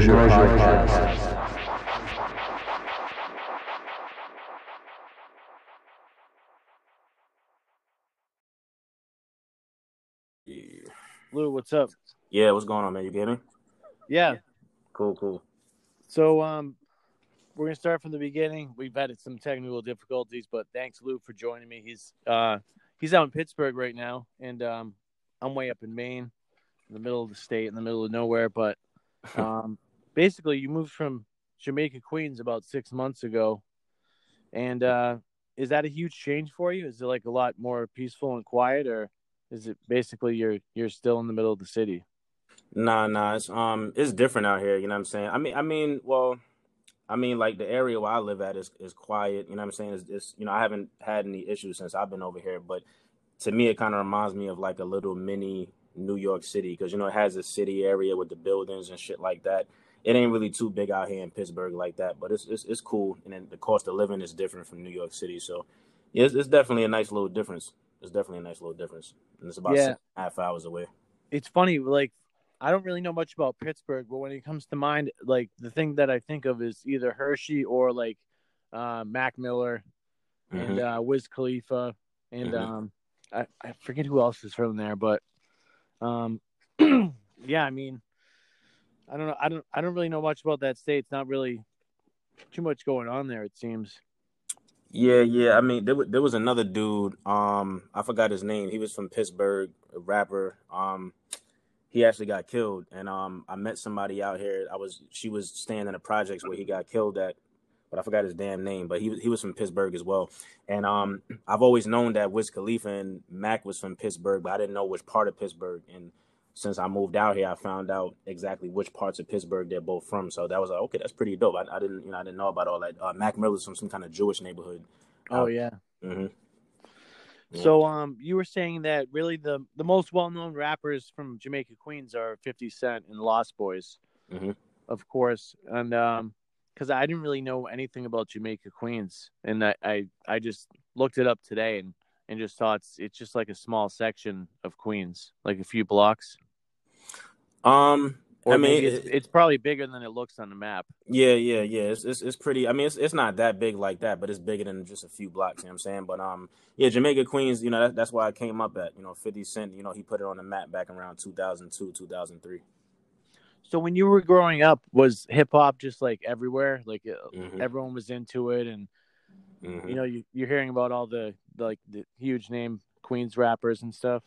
the Craig Mosher Podcast. Lou, what's up? Yeah, what's going on, man? You get me? Yeah. Cool, cool. So um we're gonna start from the beginning. We've had some technical difficulties, but thanks Lou for joining me. He's uh he's out in Pittsburgh right now and um I'm way up in Maine, in the middle of the state, in the middle of nowhere. But um basically you moved from Jamaica Queens about six months ago. And uh is that a huge change for you? Is it like a lot more peaceful and quiet or is it basically you're you're still in the middle of the city? Nah, nah, it's um it's different out here, you know what I'm saying? I mean I mean, well, I mean like the area where I live at is is quiet, you know what I'm saying? It's, it's you know, I haven't had any issues since I've been over here, but to me it kind of reminds me of like a little mini New York City because you know it has a city area with the buildings and shit like that. It ain't really too big out here in Pittsburgh like that, but it's it's, it's cool and then the cost of living is different from New York City, so yeah, it's, it's definitely a nice little difference. It's definitely a nice little difference, and it's about Yeah. six and a half hours away. it's funny like i don't really know much about pittsburgh but when it comes to mind like the thing that i think of is either hershey or like uh mac miller and Mhm. uh wiz khalifa and Mhm. um I, I forget who else is from there but um yeah i mean i don't know i don't i don't really know much about that state it's not really too much going on there it seems Yeah, yeah. I mean, there was, there was another dude. Um, I forgot his name. He was from Pittsburgh, a rapper. Um, he actually got killed, and um, I met somebody out here. I was she was staying in the projects where he got killed at, but I forgot his damn name. But he he was from Pittsburgh as well, and um, I've always known that Wiz Khalifa and Mac was from Pittsburgh, but I didn't know which part of Pittsburgh. And since I moved out here, I found out exactly which parts of Pittsburgh they're both from. So that was like, okay, that's pretty dope. I, I didn't you know I didn't know about all that. Uh, Mac Miller's from some kind of Jewish neighborhood. oh yeah hmm Yeah. So um you were saying that really the the most well known rappers from Jamaica Queens are 50 Cent and Lost Boyz. Mhm. Of course. And um cuz I didn't really know anything about Jamaica Queens and I, I I just looked it up today and and just thought it's, it's just like a small section of Queens, like a few blocks. Um, Or I mean, it's, it- it's probably bigger than it looks on the map. yeah, yeah, yeah. It's, it's it's pretty. I mean, it's it's not that big like that, but it's bigger than just a few blocks. You know what I'm saying? But um, yeah, Jamaica Queens. You know, that, that's why I came up at. You know, 50 Cent. You know, he put it on the map back around 2002, 2003. So when you were growing up, was hip hop just like everywhere? Like uh, Mhm. everyone was into it and Mhm. you know you, you're hearing about all the like the huge name queens rappers and stuff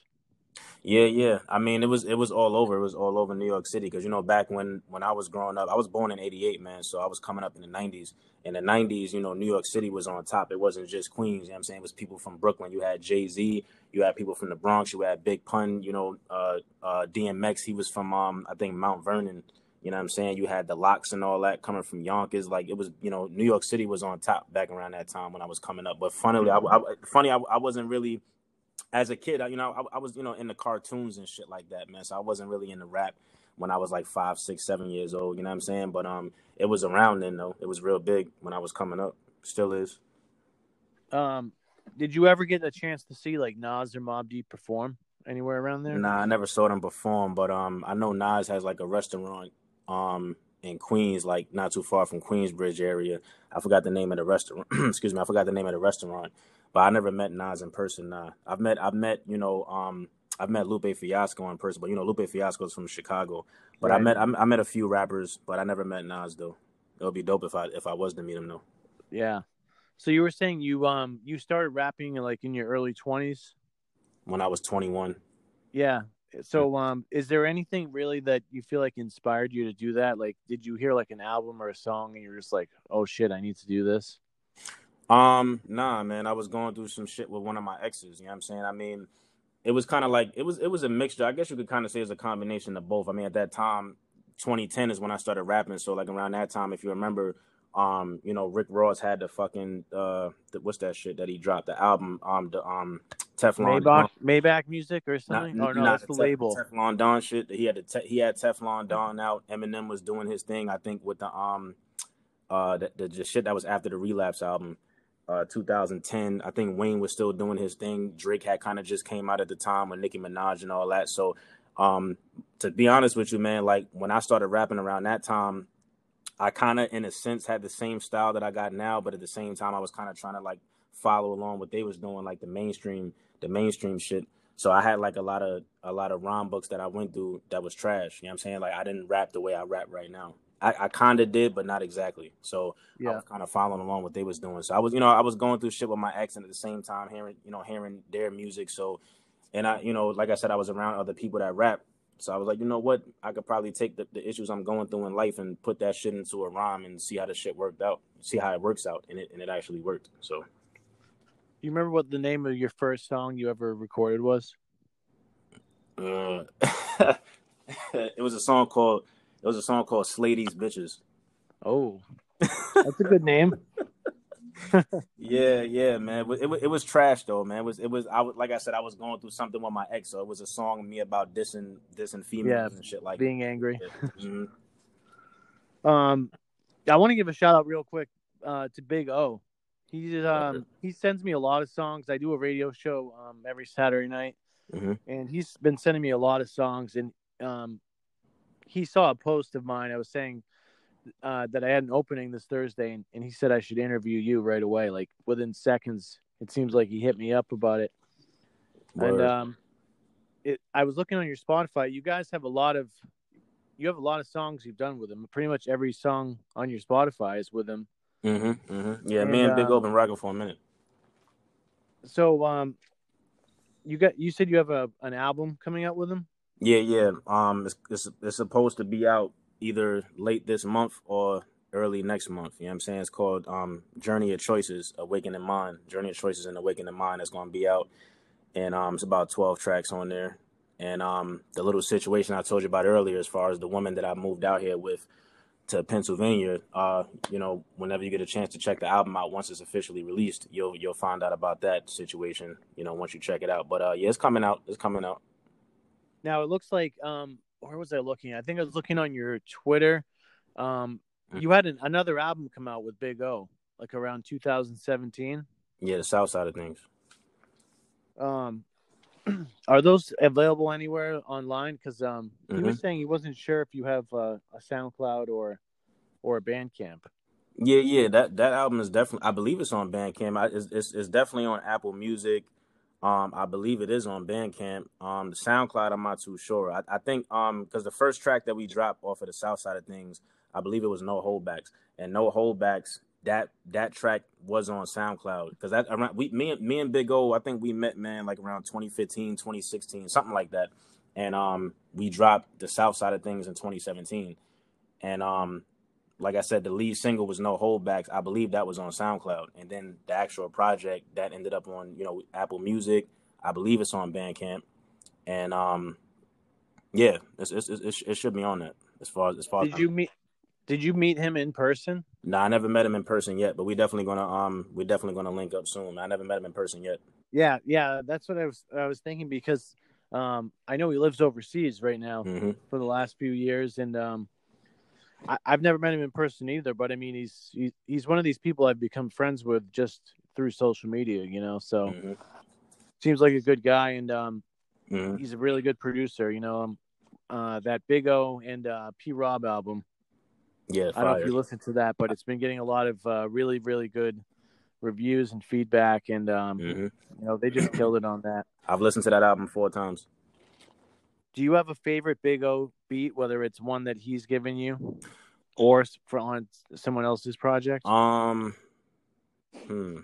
Yeah, yeah. I mean, it was it was all over. It was all over New York City because you know back when when I was growing up, I was born in '88, man. So I was coming up in the '90s. In the '90s, you know, New York City was on top. It wasn't just Queens. You know what I'm saying? It was people from Brooklyn. You had Jay Z. You had people from the Bronx. You had Big Pun. You know, uh, uh, DMX. He was from um, I think Mount Vernon. You know what I'm saying? You had the LOX and all that coming from Yonkers. Like it was, you know, New York City was on top back around that time when I was coming up. But funnily, I, I funny, I, I wasn't really as a kid, I, you know, I, I was, you know, in the cartoons and shit like that, man. So I wasn't really in the rap when I was like five, six, seven years old. You know what I'm saying? But um, it was around then though. It was real big when I was coming up. Still is. um did you ever get a chance to see like nas or Mobb Deep perform anywhere around there Nah, I never saw them perform, but um, I know Nas has like a restaurant um in Queens, like not too far from Queensbridge area. I forgot the name of the restaurant. Excuse me, I forgot the name of the restaurant. But I never met Nas in person. Nah, I've met, I've met, you know, um, I've met Lupe Fiasco in person, but you know, Lupe Fiasco is from Chicago. But I met, I, I met a few rappers, but I never met Nas though. It would be dope if I if I was to meet him though. yeah so you were saying you um you started rapping like in your early 20s When I was 21. yeah so um is there anything really that you feel like inspired you to do that like did you hear like an album or a song and you're just like oh shit i need to do this Um, nah, man. I was going through some shit with one of my exes. You know what I'm saying? I mean, it was kind of like it was it was a mixture. I guess you could kind of say it's a combination of both. I mean, at that time, 2010 is when I started rapping. So like around that time, if you remember, um, you know, Rick Ross had the fucking uh, the, what's that shit that he dropped the album, um, the um, Teflon. maybach maybach music or Not, something oh no not that's the Tef- label Teflon Don shit. He had the te- he had Teflon Don out. Eminem was doing his thing. I think with the um uh the, the, the shit that was after the Relapse album, uh 2010. I think Wayne was still doing his thing. Drake had kind of just came out at the time with Nicki Minaj and all that. So Um, to be honest with you, man, like when I started rapping around that time, I kind of, in a sense, had the same style that I got now, but at the same time, I was kind of trying to like follow along what they was doing, like the mainstream, the mainstream shit. So I had like a lot of a lot of rhyme books that I went through that was trash. You know what I'm saying? Like I didn't rap the way I rap right now. I, I kind of did, but not exactly. So I Yeah. was kind of following along what they was doing. So I was, you know, I was going through shit with my accent at the same time hearing, you know, hearing their music. So, and I, you know, like I said, I was around other people that rap. So I was like, you know what? I could probably take the, the issues I'm going through in life and put that shit into a rhyme and see how the shit worked out, see how it works out, and it and it actually worked. So You remember what the name of your first song you ever recorded was? uh, it was a song called it was a song called "Slay These Bitches." Oh, that's a good name. Yeah, yeah, man. It, was- it, was- it was trash though, man. It was it was I was like I said, I was going through something with my ex, so it was a song me about dissing dissing females Yeah, and shit like Being angry. that. Mhm. Um, I want to give a shout out real quick uh, to Big O. He um he sends me a lot of songs. I do a radio show um every Saturday night, Mhm. and he's been sending me a lot of songs. And um, he saw a post of mine. I was saying uh, that I had an opening this Thursday, and, and he said I should interview you right away. Like within seconds, it seems like he hit me up about it. And um, it I was looking on your Spotify. You guys have a lot of you have a lot of songs you've done with him. Pretty much every song on your Spotify is with him. Mhm, mhm. Yeah, And, me and Big O um, been rocking for a minute. So um, you got you said you have a an album coming out with him. Yeah, yeah. Um, it's, it's it's supposed to be out either late this month or early next month. You know what I'm saying? It's called um Journey of Choices, Awakening Mind. Journey of Choices and Awakening Mind. That's gonna be out, and um, it's about 12 tracks on there. And um, the little situation I told you about earlier, as far as the woman that I moved out here with to Pennsylvania, uh, you know, whenever you get a chance to check the album out once it's officially released, you'll you'll find out about that situation. You know, once you check it out. But uh, yeah, it's coming out. It's coming out. Now it looks like um, where was I looking? I think I was looking on your Twitter. Um, Mm. you had an, another album come out with Big O, like around 2017. Yeah, the south side of things. Um, are those available anywhere online? Because um, he was saying he wasn't sure if you have uh, a SoundCloud or or a Bandcamp. Yeah, yeah, that that album is definitely. I believe it's on Bandcamp. I, it's, it's it's definitely on Apple Music. Um, I believe it is on Bandcamp. Um, the SoundCloud, I'm not too sure. I, I think um, because the first track that we dropped off of the South Side of things, I believe it was No Holdbacks, and No Holdbacks. That that track was on SoundCloud because that around we me and me and Big O, I think we met man like around 2015, 2016, something like that, and um, we dropped the South Side of things in 2017, and um, like I said, the lead single was No Holdbacks. I believe that was on SoundCloud, and then the actual project that ended up on you know Apple Music. I believe it's on Bandcamp, and um, yeah, it's, it's, it's, it should be on that. As far as as far Did as you meet? Did you meet him in person? Nah, I never met him in person yet, but we definitely gonna um we definitely gonna link up soon. I never met him in person yet. Yeah, yeah, that's what I was I was thinking because um, I know he lives overseas right now hmm for the last few years, and um, I, I've never met him in person either. But I mean, he's he, he's one of these people I've become friends with just through social media, you know. So hmm seems like a good guy, and um, hmm he's a really good producer. You know, um, uh, that Big O and uh, P Rob album. Yeah, I don't know if you listened to that, but it's been getting a lot of uh, really really good reviews and feedback, and um, hmm you know they just killed it on that. I've listened to that album four times. Do you have a favorite Big O beat, whether it's one that he's given you or for on someone else's project? Um, hmm.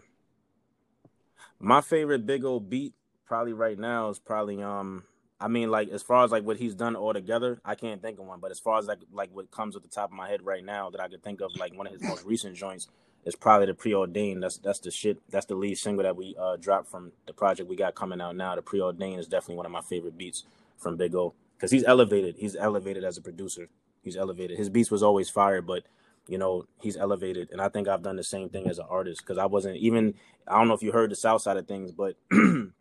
My favorite big O beat probably right now is probably um. I mean, like as far as like what he's done altogether, I can't think of one. But as far as like like what comes at the top of my head right now that I could think of, like one of his most recent joints is probably the preordained. That's that's the shit. That's the lead single that we uh dropped from the project we got coming out now. The preordained is definitely one of my favorite beats from Big O because he's elevated. He's elevated as a producer. He's elevated. His beats was always fire, but you know he's elevated and i think i've done the same thing as an artist because i wasn't even i don't know if you heard the south side of things but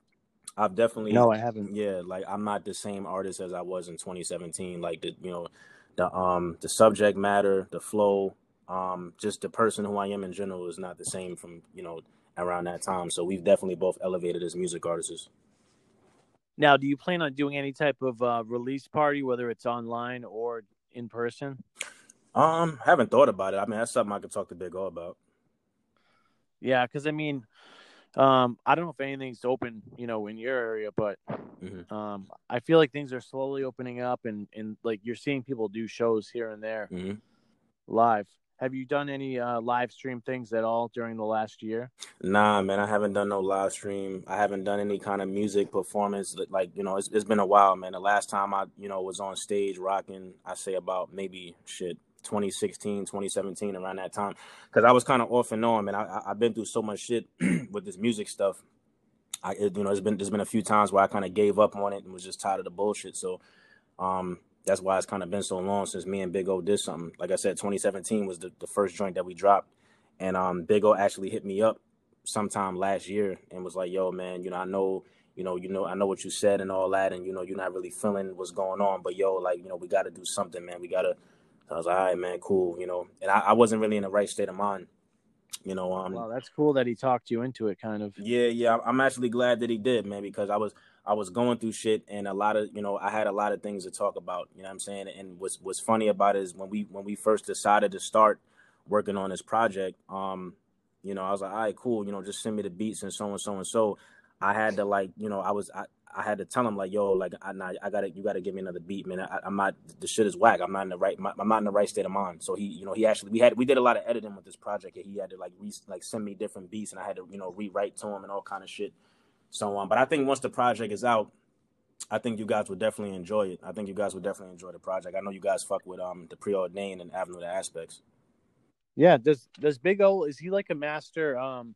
i've definitely no, I haven't. yeah like i'm not the same artist as i was in 2017 like the you know the um the subject matter the flow um just the person who i am in general is not the same from you know around that time so we've definitely both elevated as music artists Now, do you plan on doing any type of uh, release party, whether it's online or in person? Um, haven't thought about it. I mean, that's something I could talk to Big O about. Yeah, because I mean, um, I don't know if anything's open, you know, in your area, but Mhm. um, I feel like things are slowly opening up, and and like you're seeing people do shows here and there hmm live. Have you done any uh, live stream things at all during the last year? Nah, man, I haven't done no live stream. I haven't done any kind of music performance. Like, you know, it's, it's been a while, man. The last time I, you know, was on stage rocking, I say about maybe shit 2016, 2017, around that time, because I was kind of off and on, man. I, I've been through so much shit with this music stuff. I, you know, there's been there's been a few times where I kind of gave up on it and was just tired of the bullshit. So, um, that's why it's kind of been so long since me and Big O did something. Like I said, 2017 was the, the first joint that we dropped, and um, Big O actually hit me up sometime last year and was like, "Yo, man, you know, I know, you know, you know, I know what you said and all that, and you know, you're not really feeling what's going on, but yo, like, you know, we got to do something, man. We gotta." I was like, "All right, man, cool," you know, and I, I wasn't really in the right state of mind, you know. Um, Wow, that's cool that he talked you into it, kind of. yeah, yeah, I'm- I'm actually glad that he did, man, because I was I was going through shit and a lot of you know I had a lot of things to talk about. You know what I'm saying? And what's what's funny about it is when we when we first decided to start working on this project, um, you know, I was like, all right, cool, you know, just send me the beats and so and so and so. I had to like, you know, I was I, I had to tell him like, yo, like I I gotta you gotta give me another beat, man. I, I'm not the shit is whack. I'm not in the right I'm not in the right state of mind. So he, you know, he actually we had we did a lot of editing with this project. And he had to like re, like send me different beats, and I had to you know rewrite to him and all kind of shit. So um, but I think once the project is out, I think you guys would definitely enjoy it. I think you guys would definitely enjoy the project. I know you guys fuck with um the preordained and Avenue to Aspects. Yeah. Does Does Big O is he like a master um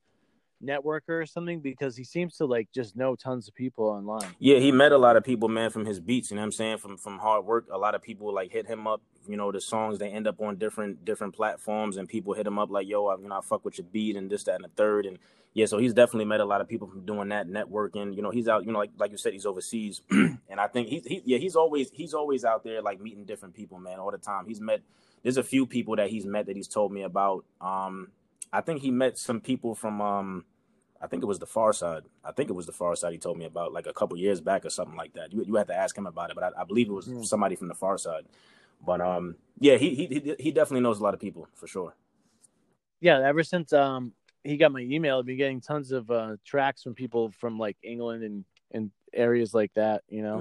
networker or something? Because he seems to like just know tons of people online. Yeah, he met a lot of people, man, from his beats. You know what I'm saying? From from hard work. A lot of people like hit him up. You know, the songs they end up on different different platforms, and people hit him up like, "Yo, I, you know, I fuck with your beat and this, that, and the third. And yeah, so he's definitely met a lot of people from doing that networking. You know, he's out. You know, like like you said, he's overseas, and I think he's he, yeah, he's always he's always out there like meeting different people, man, all the time. He's met. There's a few people that he's met that he's told me about. Um, I think he met some people from um. I think it was the Far Side. I think it was the Far Side he told me about like a couple years back or something like that. You you had to ask him about it, but I, I believe it was Hmm. somebody from the Far Side. But um, yeah, he he he- he definitely knows a lot of people for sure. Yeah. Ever since um he got my email, I've been getting tons of uh tracks from people from like England and and areas like that. You know.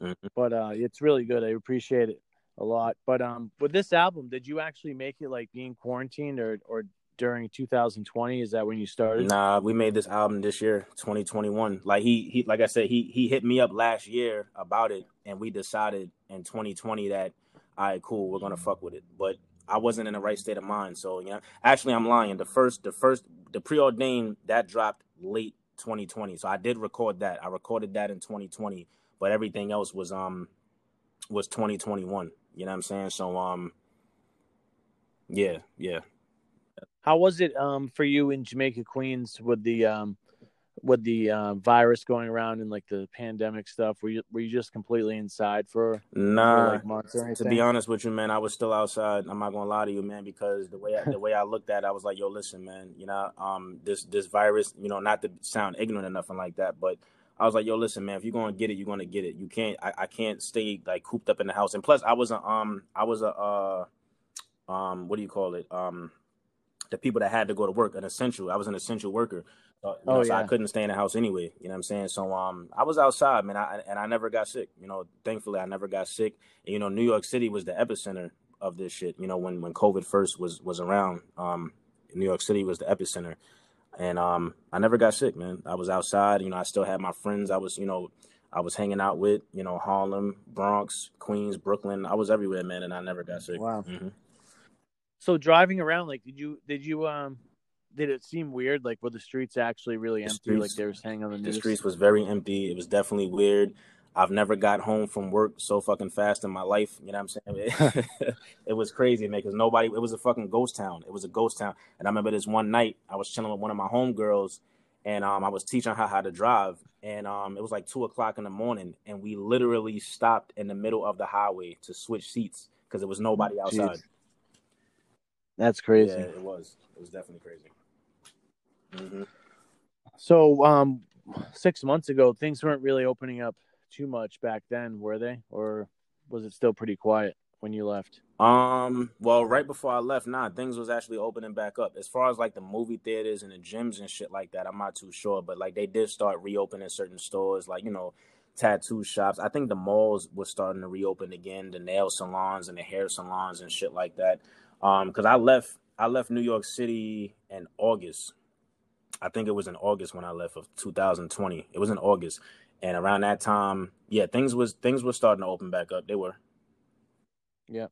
Mhm. but uh it's really good i appreciate it a lot but um with this album did you actually make it like being quarantined or or during 2020 is that when you started Nah, we made this album this year, 2021. Like he he like I said, he he hit me up last year about it, and we decided in 2020 that all right, cool, we're gonna fuck with it. But I wasn't in the right state of mind, so yeah. Actually, I'm lying. The first the first the preordained that dropped late 2020, so I did record that. I recorded that in 2020, but everything else was um was 2021. You know what I'm saying? So um yeah yeah how was it um for you in jamaica queens with the um with the uh, virus going around and like the pandemic stuff were you were you just completely inside for, for nah. like months or to be honest with you, man, I was still outside. I'm not gonna lie to you, man, because the way I, the way I looked at, it, I was like, yo, listen, man, you know, um, this this virus, you know, not to sound ignorant or nothing like that, but I was like, yo, listen, man, if you're gonna get it, you're gonna get it. You can't, I, I can't stay like cooped up in the house. And plus, I was a um, I was a uh, um, what do you call it? Um, the people that had to go to work, an essential. I was an essential worker. So, you know, Oh, so I couldn't stay in the house anyway. You know what I'm saying? So um, I was outside, man, I, and I never got sick. You know, thankfully, I never got sick. And, you know, New York City was the epicenter of this shit. You know, when when COVID first was was around, um, New York City was the epicenter, and um, I never got sick, man. I was outside. You know, I still had my friends. I was, you know, I was hanging out with, you know, Harlem, Bronx, Queens, Brooklyn. I was everywhere, man, and I never got sick. Wow. hmm so driving around like did you did you um did it seem weird like were the streets actually really The empty like streets- they were saying on the The news streets was very empty. It was definitely weird. I've never got home from work so fucking fast in my life. You know what I'm saying? it was crazy, man, because nobody, it was a fucking ghost town. It was a ghost town. And I remember this one night, I was chilling with one of my homegirls and um, I was teaching her how to drive. And um, it was like two o'clock in the morning. And we literally stopped in the middle of the highway to switch seats because there was nobody outside. That's crazy Yeah, it was. It was definitely crazy. hmm So, um, six months ago, things weren't really opening up too much back then, were they? Or was it still pretty quiet when you left? Um, well, right before I left, nah, things was actually opening back up. As far as like the movie theaters and the gyms and shit like that, I'm not too sure, but like they did start reopening certain stores, like you know, tattoo shops. I think the malls was starting to reopen again, the nail salons and the hair salons and shit like that. Um, because I left, I left New York City in August. I think it was in August when I left of 2020. It was in August, and around that time, yeah, things was things were starting to open back up. They were. Yeah.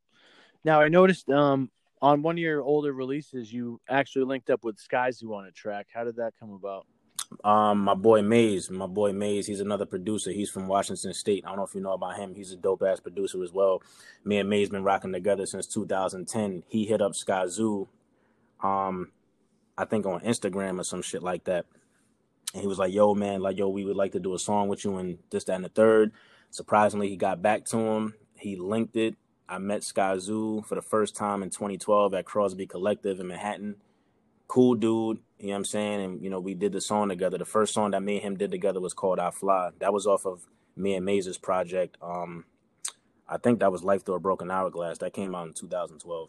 Now I noticed um on one of your older releases you actually linked up with Skyzoo on a track. How did that come about? Um, my boy Maze, my boy Maze, he's another producer. He's from Washington State. I don't know if you know about him. He's a dope ass producer as well. Me and Maze been rocking together since 2010. He hit up Skyzoo, um, I think on Instagram or some shit like that. And he was like, "Yo, man, like, yo, we would like to do a song with you and this, that, and the third. Surprisingly, he got back to him. He linked it. I met Skyzoo for the first time in 2012 at Crosby Collective in Manhattan. Cool dude, you know what I'm saying? And, you know, we did the song together. The first song that me and him did together was called I Fly. That was off of me and Mazes project. Um, I think that was Life Through a Broken Hourglass. That came out in 2012.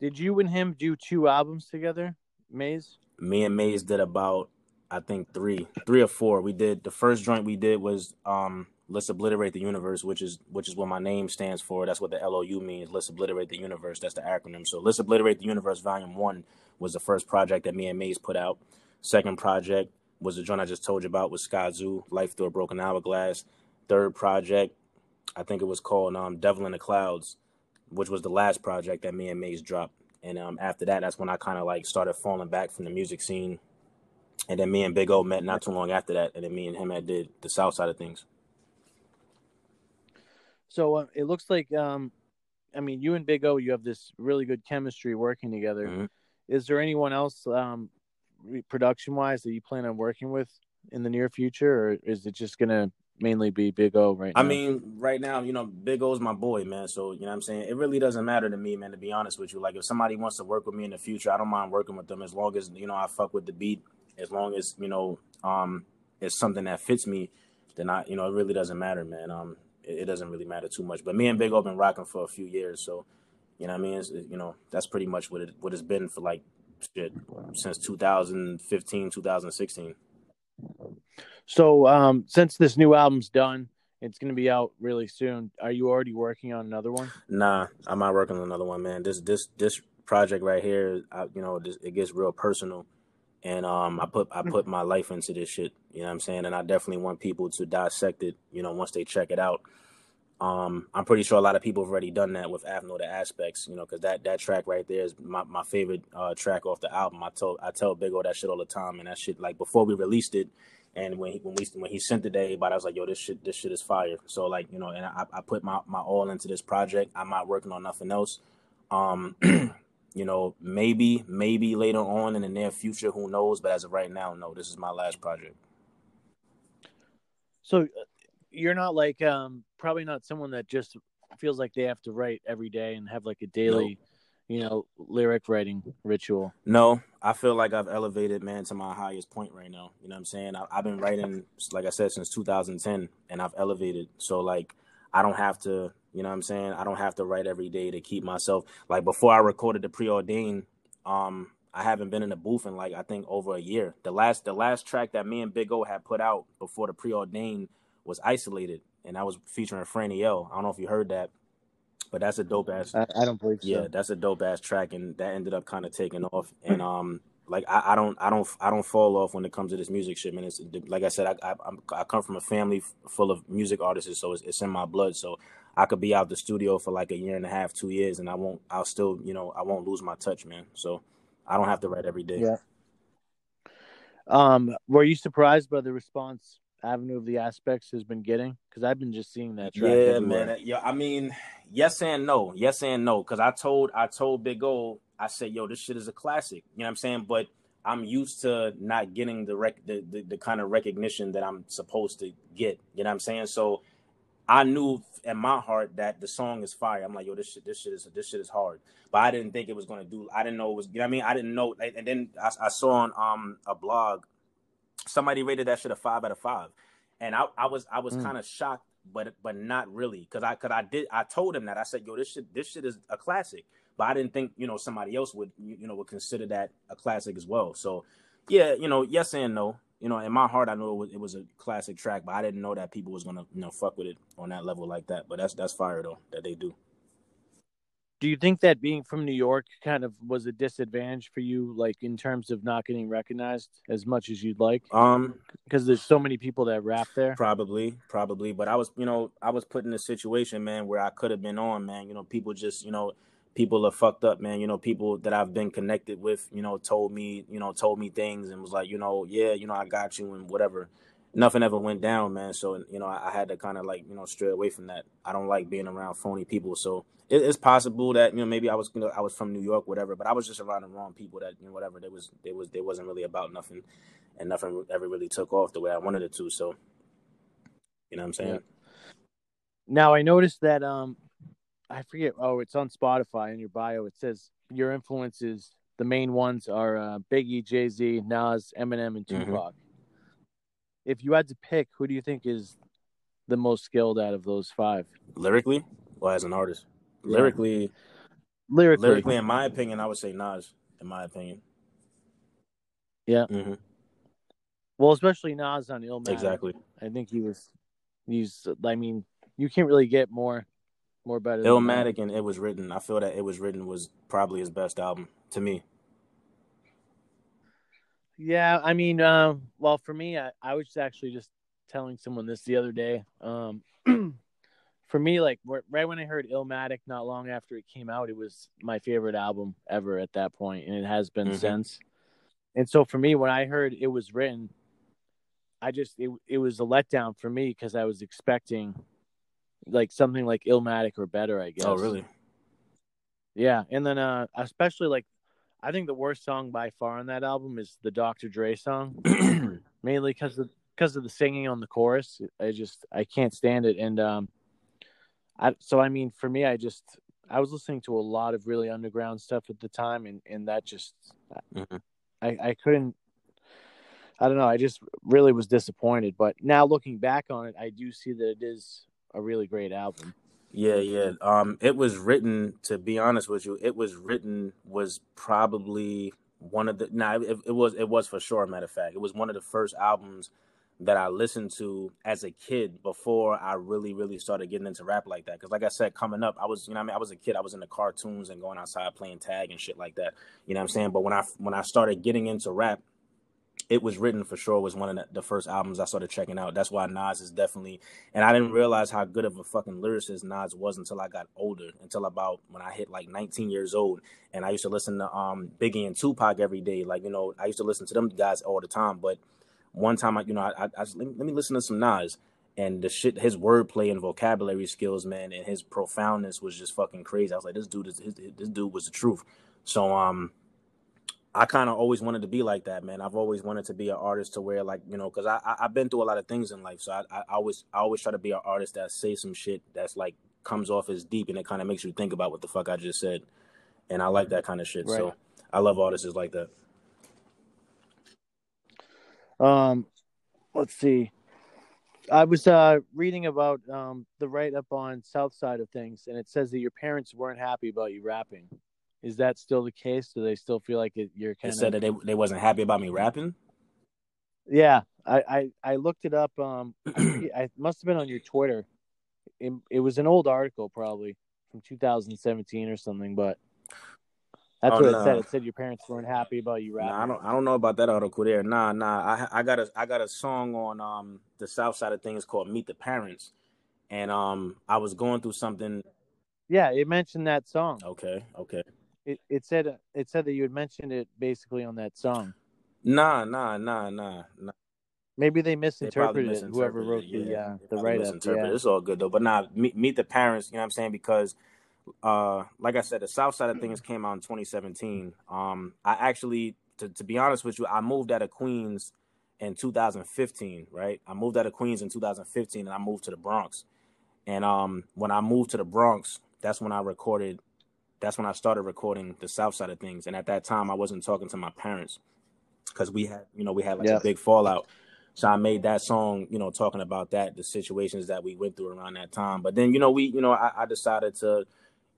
Did you and him do two albums together, Maze? Me and Maze did about, I think, three, three or four. We did, the first joint we did was, um, let's obliterate the universe, which is which is what my name stands for. That's what the LOU means. Let's obliterate the universe. That's the acronym. So let's obliterate the universe. Volume one was the first project that me and Maze put out. Second project was the joint I just told you about with Skyzoo, Life Through a Broken Hourglass. Third project, I think it was called um, Devil in the Clouds, which was the last project that me and Maze dropped. And um, after that, that's when I kind of like started falling back from the music scene. And then me and Big O met not too long after that. And then me and him had did the south side of things. So uh, it looks like, um, I mean, you and Big O, you have this really good chemistry working together. Mhm. Is there anyone else, um, production wise, that you plan on working with in the near future, or is it just gonna mainly be Big O right now? I mean, right now, you know, Big O's my boy, man. So, you know what I'm saying? It really doesn't matter to me, man, to be honest with you. Like, if somebody wants to work with me in the future, I don't mind working with them as long as, you know, I fuck with the beat, as long as, you know, um, it's something that fits me, then I, you know, it really doesn't matter, man. Um, it, it doesn't really matter too much. But me and Big O been rocking for a few years. So, you know what I mean? It's, you know, that's pretty much what it, what it's been for like, shit, since 2015, 2016. so um, since this new album's done, it's gonna be out really soon. Are you already working on another one? Nah, I'm not working on another one, man. This this this project right here, I, you know, this, it gets real personal, and um, I put I put my life into this shit. You know what I'm saying? And I definitely want people to dissect it. You know, once they check it out. Um, I'm pretty sure a lot of people have already done that with Avenue of the Aspects. You know, because that that track right there is my, my favorite uh, track off the album. I told I tell Big O that shit all the time, and that shit like before we released it. And when he, when we when he sent it to everybody, I was like, "Yo, this shit this shit is fire." So like you know, and I, I put my, my all into this project. I'm not working on nothing else. Um, you know, maybe maybe later on in the near future, who knows? But as of right now, no, this is my last project. So uh, you're not like um, probably not someone that just feels like they have to write every day and have like a daily, you know, lyric writing ritual. No, I feel like I've elevated man to my highest point right now. You know what I'm saying? I, I've been writing, like I said, since 2010, and I've elevated. So like, I don't have to. You know what I'm saying? I don't have to write every day to keep myself like before I recorded the preordained. Um, I haven't been in the booth in like I think over a year. The last the last track that me and Big O had put out before the preordained was isolated, and that was featuring Franny L. I don't know if you heard that, but that's a dope ass. I, I don't believe so. Yeah, that's a dope ass track, and that ended up kind of taking off. And um, like I, I don't, I don't, I don't fall off when it comes to this music shit, man. It's like I said, I, I, I'm, I come from a family full of music artists, so it's, it's in my blood. So I could be out the studio for like a year and a half, two years, and I won't, I'll still, you know, I won't lose my touch, man. So I don't have to write every day. Yeah. Um, were you surprised by the response Avenue of the Aspects has been getting? Because I've been just seeing that track. Yeah, everywhere. man. Yeah, I mean, yes and no. Yes and no. Because I told I told Big O, I said, yo, this shit is a classic. You know what I'm saying? But I'm used to not getting the rec the, the, the kind of recognition that I'm supposed to get. You know what I'm saying? So I knew in my heart that the song is fire. I'm like, yo, this shit, this shit is this shit is hard. But I didn't think it was gonna do. I didn't know it was. You know what I mean? I didn't know. And then I, I saw on um a blog somebody rated that shit a five out of five, and I, I was I was Mm. kind of shocked, but but not really, cause I cause I did I told him that I said yo this shit this shit is a classic, but I didn't think you know somebody else would you, you know would consider that a classic as well. So yeah, you know yes and no. You know, in my heart, I knew it was, it was a classic track, but I didn't know that people was gonna, you know, fuck with it on that level like that. But that's that's fire though that they do. Do you think that being from New York kind of was a disadvantage for you, like in terms of not getting recognized as much as you'd like? Um, Because there's so many people that rap there. Probably, probably. But I was, you know, I was put in a situation, man, where I could have been on, man. You know, people just, you know, people are fucked up, man. You know, people that I've been connected with, you know, told me, you know, told me things and was like, you know, yeah, you know, I got you and whatever. Nothing ever went down, man. So, you know, I, I had to kind of like, you know, stray away from that. I don't like being around phony people. So it, it's possible that, you know, maybe I was, you know, I was from New York, whatever, but I was just around the wrong people that, you know, whatever. They was, they was, they wasn't really about nothing and nothing ever really took off the way I wanted it to. So, you know what I'm saying? Yeah. Now I noticed that um I forget oh it's on Spotify in your bio it says your influences the main ones are uh, Biggie, Jay Z, Nas, Eminem, and Mhm. Tupac. If you had to pick, who do you think is the most skilled out of those five? Lyrically, well, as an artist? Yeah. Lyrically, Lyrically, lyrically, in my opinion, I would say Nas. In my opinion, Yeah. Mm-hmm. well, especially Nas on Illmatic. exactly. I think he was. He's. I mean, you can't really get more, more better. than. Illmatic and It Was Written. I feel that It Was Written was probably his best album to me. Yeah, I mean, um, well, for me, I, I was actually just telling someone this the other day. Um, for me, like right when I heard Illmatic, not long after it came out, it was my favorite album ever at that point, and it has been Mhm. since. And so for me, when I heard it was written, I just it it was a letdown for me because I was expecting like something like Illmatic or better. I guess. Oh, really? Yeah, and then uh, especially like, I think the worst song by far on that album is the Dr. Dre song, mainly because of because of the singing on the chorus. I just I can't stand it, and um, I so I mean for me, I just I was listening to a lot of really underground stuff at the time, and and that just Mhm. I I couldn't. I don't know. I just really was disappointed. But now looking back on it, I do see that it is a really great album. Yeah, yeah. Um, it was written. To be honest with you, it was written was probably one of the. Nah, it, it was it was for sure. Matter of fact, it was one of the first albums that I listened to as a kid before I really really started getting into rap like that. Because like I said, coming up, I was you know I mean I was a kid. I was into cartoons and going outside playing tag and shit like that. You know what I'm saying? But when I when I started getting into rap, it was written for sure was one of the, first albums I started checking out. That's why Nas is definitely, and I didn't realize how good of a fucking lyricist Nas was until I got older, until about when I hit like 19 years old, and I used to listen to um Biggie and Tupac every day. Like you know, I used to listen to them guys all the time. But one time, I you know, I, I, I let, me, let me listen to some Nas. And the shit, his wordplay and vocabulary skills, man, and his profoundness was just fucking crazy. I was like, this dude is his, this dude was the truth. So, um, I kind of always wanted to be like that, man. I've always wanted to be an artist to where, like, you know, because I, I I've been through a lot of things in life, so I, I always I always try to be an artist that say some shit that's like comes off as deep and it kind of makes you think about what the fuck I just said, and I like that kind of shit. So I love artists like that. Um, let's see. I was uh, reading about um, the write up on South Side of things, and it says that your parents weren't happy about you rapping. Is that still the case? Do they still feel like it, you're kind said that they they wasn't happy about me rapping. Yeah, I, I I looked it up. Um, I, I must have been on your Twitter. It, it was an old article, probably from 2017 or something, but that's Oh, what no. it said. It said your parents weren't happy about you rapping. Nah, I don't I don't know about that article there. Nah, nah. I I got a I got a song on um the South Side of things called Meet the Parents, and um I was going through something. Yeah, it mentioned that song. Okay, okay. It it said it said that you had mentioned it basically on that song. Nah, nah, nah, nah, nah. Maybe they They misinterpreted it. Whoever wrote it, the yeah. uh, the write up. misinterpreted. Yeah. It's all good though. But nah, meet, meet the parents. You know what I'm saying? Because, uh, like I said, the South Side of things came out in 2017. Um, I actually, to, to be honest with you, I moved out of Queens in 2015. Right? I moved out of Queens in 2015, and I moved to the Bronx. And um, when I moved to the Bronx, that's when I recorded. That's when I started recording the South Side of things. And at that time, I wasn't talking to my parents. because we had you know we had like Yeah. a big fallout. So I made that song, you know, talking about that, the situations that we went through around that time. But then, you know, we, you know, I, I decided to,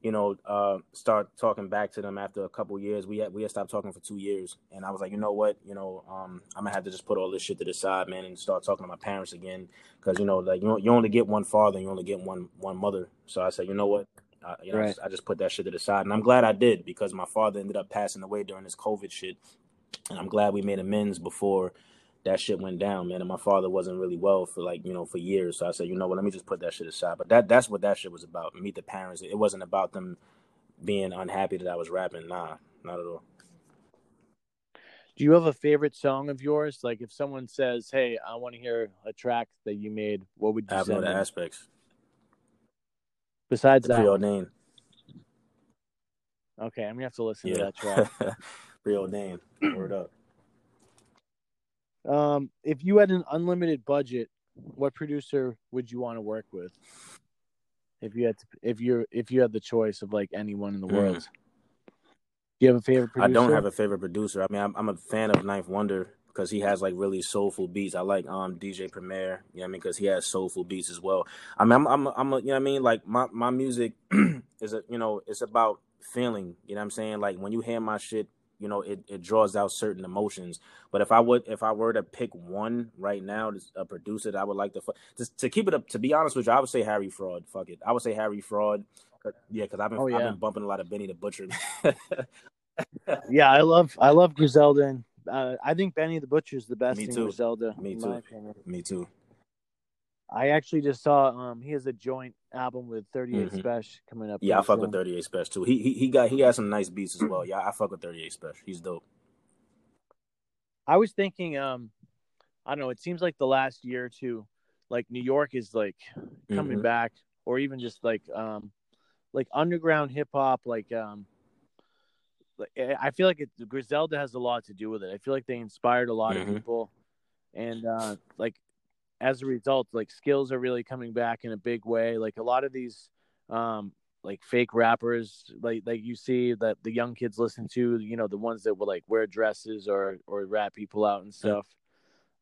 you know, uh, start talking back to them after a couple years. We had we had stopped talking for two years, and I was like, you know what, you know, um, I'm gonna have to just put all this shit to the side, man, and start talking to my parents again, because you know, like you you only get one father, and you only get one one mother. So I said, you know what, uh, you know, I just- I just put that shit to the side, and I'm glad I did because my father ended up passing away during this COVID shit, and I'm glad we made amends before that shit went down, man. And my father wasn't really well for like you know for years, so I said, you know what, let me just put that shit aside. But that that's what that shit was about. Meet the parents. It wasn't about them being unhappy that I was rapping. Nah, not at all. Do you have a favorite song of yours? Like if someone says, "Hey, I want to hear a track that you made," what would I you have no send aspects. Besides that, real name. okay, I'm gonna have to listen to that track. real name. Word up. Um, if you had an unlimited budget, what producer would you want to work with? If you had to, if you're if you had the choice of like anyone in the Mm. world, do you have a favorite producer? I don't have a favorite producer. I mean, I'm, I'm a fan of Ninth Wonder because he has like really soulful beats. I like um DJ Premier, you know what I mean, because he has soulful beats as well. I mean, I'm I'm I'm a, you know what I mean, like my my music is a you know it's about feeling. You know what I'm saying? Like when you hear my shit, you know it, it draws out certain emotions. But if I would if I were to pick one right now, a producer that I would like to fu- to, to keep it up. To be honest with you, I would say Harry Fraud. Fuck it, I would say Harry Fraud. Yeah, because I've been Oh, I've been bumping a lot of Benny the Butcher. Yeah, I love I love Griselda. And, uh, I think Benny the Butcher is the best Me in too. Griselda. Me too. Me too. I actually just saw um he has a joint album with 38 Mhm. Special coming up. Yeah, I fuck soon. with 38 Special too. He he he got he has some nice beats as well. Yeah, I fuck with 38 Special. He's dope. I was thinking, um, I don't know. It seems like the last year or two, like New York is like coming Mhm. back, or even just like um, like underground hip hop. Like um, like I I feel like it, Griselda has a lot to do with it. I feel like they inspired a lot Mhm. of people, and uh, like as a result, like skills are really coming back in a big way. Like a lot of these, um, like fake rappers, like like you see that the young kids listen to, you know, the ones that will like wear dresses or or rap people out and stuff.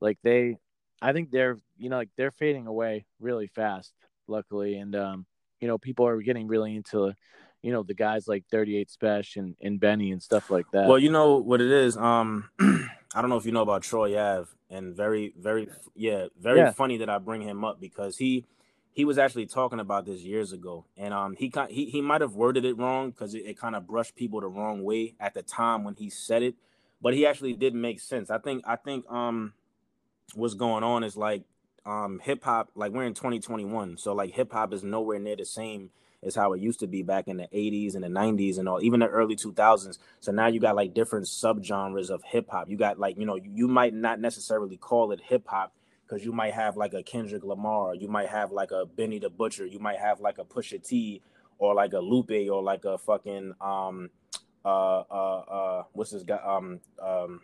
Like they, I think they're you know like they're fading away really fast. Luckily, and um, you know, people are getting really into, you know, the guys like Thirty Eight Special and, and Benny and stuff like that. Well, you know what it is. Um, I don't know if you know about Troy Ave, and very, very, yeah, very Yeah. funny that I bring him up because he he was actually talking about this years ago, and um, he he he might have worded it wrong because it, it kind of brushed people the wrong way at the time when he said it, but he actually did make sense. I think I think um, what's going on is like um hip hop like we're in 2021 so like hip hop is nowhere near the same as how it used to be back in the 80s and the 90s and all even the early 2000s so now you got like different subgenres of hip hop you got like you know you, you might not necessarily call it hip hop because you might have like a Kendrick Lamar you might have like a Benny the Butcher you might have like a Pusha T or like a Lupe or like a fucking um uh uh uh what's this guy um um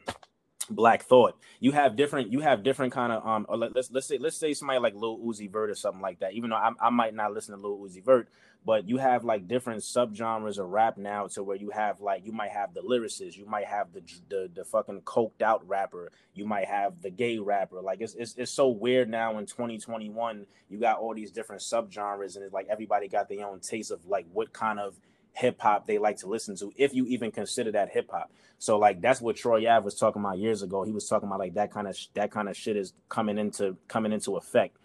Black Thought. You have different. You have different kind of um. Or let, let's let's say let's say somebody like Lil Uzi Vert or something like that. Even though I, I might not listen to Lil Uzi Vert, but you have like different subgenres of rap now, to where you have like you might have the lyricist, you might have the the the fucking coked out rapper, you might have the gay rapper. Like it's it's it's so weird now in 2021. You got all these different subgenres, and it's like everybody got their own taste of like what kind of hip hop they like to listen to, if you even consider that hip hop. So like that's what Troy Ave was talking about years ago. He was talking about like that kind of that kind of shit is coming into coming into effect,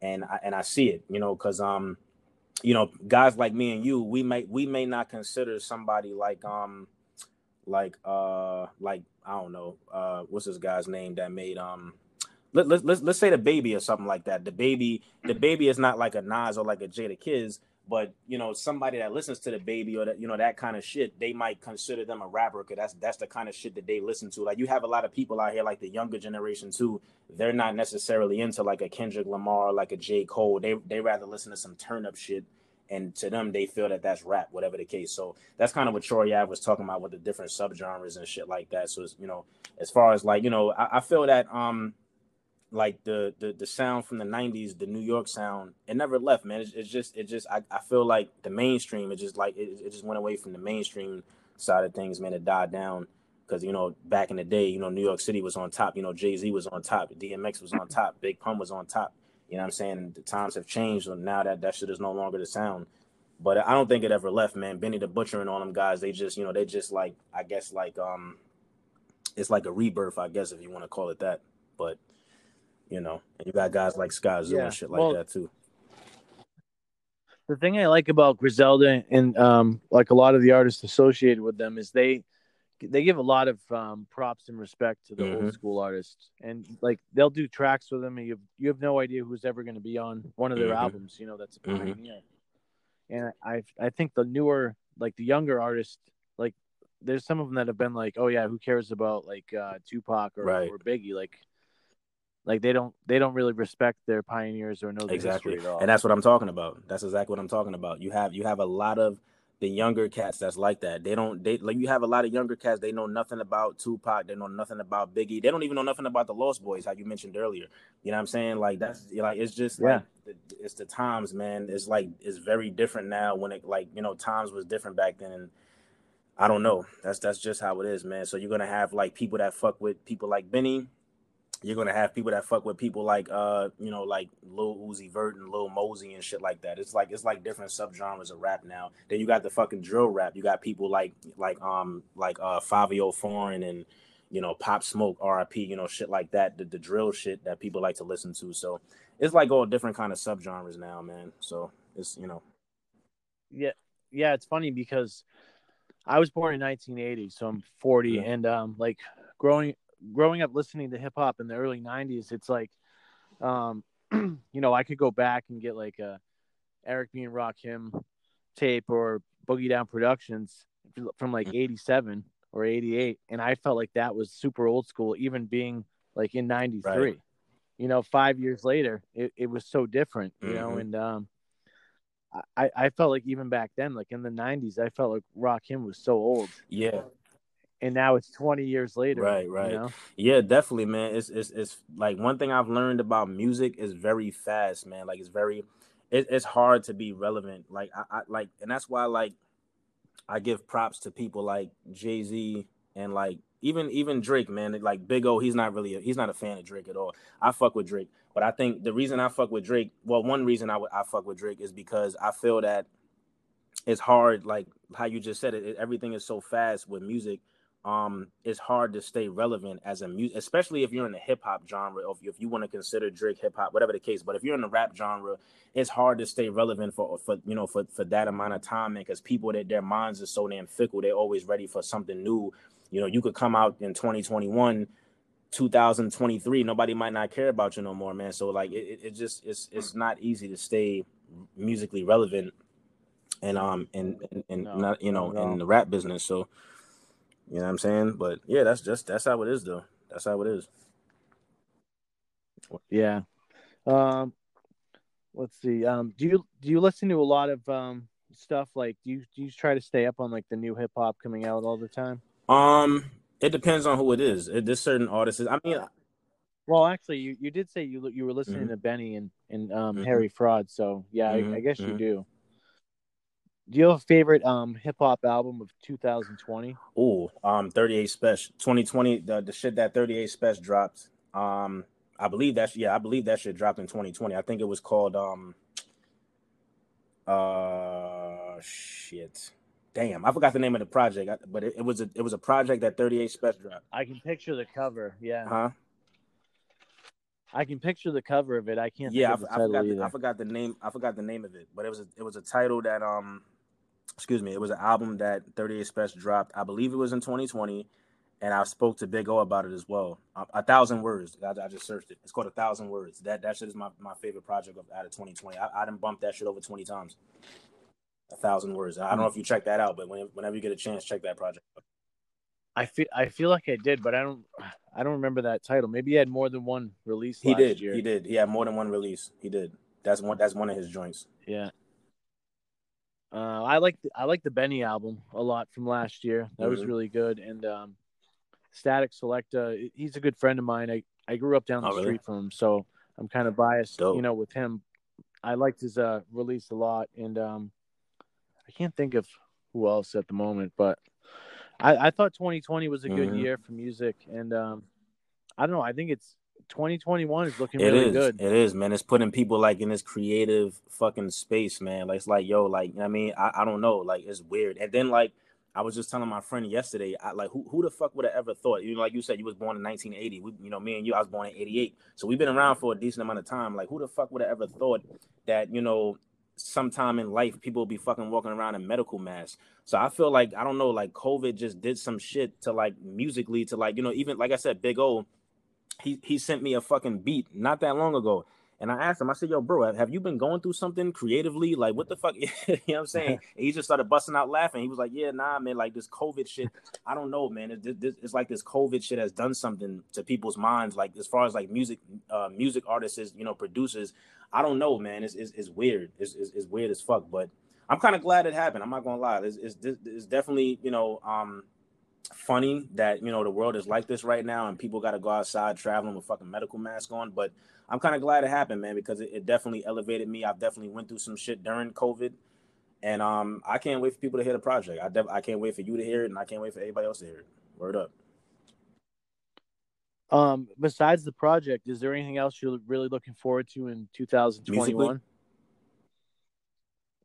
and I, and I see it, you know, because um, you know, guys like me and you, we may we may not consider somebody like um, like uh, like I don't know, uh, what's this guy's name that made um. Let, let, let's let's say DaBaby or something like that. DaBaby, the baby is not like a Nas or like a Jadakiss, but you know somebody that listens to DaBaby or that you know that kind of shit they might consider them a rapper because that's that's the kind of shit that they listen to. Like you have a lot of people out here like the younger generation too they're not necessarily into like a kendrick lamar like a j. Cole. They they rather listen to some turn up shit and to them they feel that that's rap whatever the case. So that's kind of what troy was talking about with the different subgenres and shit like that. So it's you know as far as like you know i, I feel that um like the, the the sound from the 90s the new york sound it never left man it's, it's just it just I, I feel like the mainstream it just like it, it just went away from the mainstream side of things man it died down because you know back in the day, you know New York City was on top. You know Jay Z was on top, DMX was on top, Big Pun was on top. You know what I'm saying? The times have changed, and now that that shit is no longer the sound. But I don't think it ever left, man. Benny the Butcher and all them guys, they just, you know, they just like, I guess, like, um, it's like a rebirth, I guess, if you want to call it that. But, you know, and you got guys like Skyzoo Yeah, and shit like well- that too. the thing I like about Griselda and um, like a lot of the artists associated with them is they they give a lot of um, props and respect to the Mhm. old school artists, and like they'll do tracks with them, and you have, you have no idea who's ever going to be on one of their Mhm. albums. You know, that's a Mhm. pioneer. And I I think the newer like the younger artists like there's some of them that have been like, oh yeah, who cares about like uh, Tupac or, Right. or Biggie like. Like they don't, they don't really respect their pioneers or know Exactly. history at all. And that's what I'm talking about. That's exactly what I'm talking about. You have you have a lot of the younger cats that's like that. They don't they like you have a lot of younger cats, they know nothing about Tupac, they know nothing about Biggie. They don't even know nothing about the Lost Boyz, how you mentioned earlier. You know what I'm saying? Like that's like it's just like it's the times, man. It's like it's very different now when it like, you know, times was different back then and I don't know. That's that's just how it is, man. So you're gonna have like people that fuck with people like Benny. You're gonna have people that fuck with people like uh, you know, like Lil Uzi Vert and Lil Mosey and shit like that. It's like it's like different subgenres of rap now. Then you got the fucking drill rap. You got people like like um like uh Fivio Foreign and you know Pop Smoke, RIP, you know, shit like that. The, the drill shit that people like to listen to. So it's like all different kind of subgenres now, man. So it's you know yeah yeah it's funny because i was born in 1980 so i'm 40 Yeah. and um like growing growing up listening to hip hop in the early 90s it's like um you know i could go back and get like a eric b and rakim tape or boogie down productions from like 87 or 88 and i felt like that was super old school even being like in 93 Right. you know five years later it, it was so different you know Mhm. and um I, I felt like even back then, like in the '90s, I felt like Rakim was so old, yeah. And now it's 20 years later. Right, right. You know? Yeah, definitely, man. It's it's it's like one thing I've learned about music is very fast, man. Like it's very, it, it's hard to be relevant. Like I, I like, and that's why like I give props to people like Jay Z and like even even Drake, man. Like Big O, he's not really a, he's not a fan of Drake at all. I fuck with Drake, but I think the reason I fuck with Drake, well, one reason I would I fuck with Drake is because I feel that it's hard, like how you just said it. it everything is so fast with music um it's hard to stay relevant as a music especially if you're in the hip hop genre or if you, if you want to consider Drake hip hop whatever the case but if you're in the rap genre it's hard to stay relevant for for you know for for that amount of time because people that their minds are so damn fickle they're always ready for something new you know you could come out in 2021 2023 nobody might not care about you no more man so like it, it, just it's it's not easy to stay musically relevant and um and and, and No, not you know all. in the rap business so you know what I'm saying? But yeah, that's just that's how it is though. That's how it is. Yeah. Um, let's see. Um, do you do you listen to a lot of um stuff like do you do you try to stay up on like the new hip hop coming out all the time? Um, it depends on who it is. It, there's certain artists. I mean, Well, actually, you, you did say you you were listening Mhm. to Benny and and um, Mhm. Harry Fraud, so yeah, I, I Mhm, guess you mhm. do. Do you have a favorite um hip hop album of 2020? ooh, um, 38 Spesh 2020. The the shit that 38 Spesh dropped. Um, I believe that yeah, I believe that shit dropped in 2020. I think it was called um. Uh, shit. Damn, I forgot the name of the project, but it, it was a it was a project that 38 Spesh dropped. I can picture the cover. Yeah, Huh? I can picture the cover of it. I can't. yeah, I, I forgot. The. I forgot the name. I forgot the name of it, but it was a, it was a title that um, excuse me, it was an album that 38 Spesh dropped. I believe it was in 2020, and I spoke to Big O about it as well. A, a thousand words. I, I just searched it. It's called a thousand words. That that shit is my, my favorite project of out of 2020. I, I done bumped that shit over 20 times. A thousand words. I don't know if you check that out, but when, whenever you get a chance, check that project. I feel I feel like I did, but I don't I don't remember that title. Maybe he had more than one release. He last did. Year. He did. He had more than one release. He did. That's one. That's one of his joints. Yeah. Uh, I like the, I like the Benny album a lot from last year. That was Mhm. really good. And um, Static Selektah, he's a good friend of mine. I, I grew up down the Oh, really? street from him, so I'm kind of biased, Dope. you know, with him. I liked his uh, release a lot, and um, I can't think of who else at the moment, but I, I thought 2020 was a good Mhm. year for music, and um, I don't know. I think it's 2021 is looking It really is. good. It is, man. It's putting people like in this creative fucking space, man. Like it's like, yo, like you know what I mean, I, I don't know, like it's weird. And then like I was just telling my friend yesterday, I like who who the fuck would have ever thought? You know, like you said, you was born in 1980. We, you know, me and you, I was born in 88. So we've been around for a decent amount of time. Like who the fuck would have ever thought that you know sometime in life people will be fucking walking around in medical masks. So I feel like I don't know, like COVID just did some shit to like musically to like you know even like I said, Big O he he sent me a fucking beat not that long ago. And I asked him, I said, yo, bro, have, you been going through something creatively? Like, what the fuck? you know what I'm saying? And he just started busting out laughing. He was like, yeah, nah, man, like this COVID shit, I don't know, man. It, it, it's like this COVID shit has done something to people's minds. Like, as far as like music, uh, music artists, you know, producers, I don't know, man. It's, it's, it's weird. It's, it's, it's weird as fuck. But I'm kind of glad it happened. I'm not going to lie. It's, it's, it's definitely, you know, um, funny that you know the world is like this right now and people got to go outside traveling with fucking medical mask on but i'm kind of glad it happened man because it, it, definitely elevated me. I've definitely went through some shit during covid and um i can't wait for people to hear the project. I def- i can't wait for you to hear it and i can't wait for everybody else to hear it. Word up. Um, besides the project, is there anything else you're really looking forward to in 2021?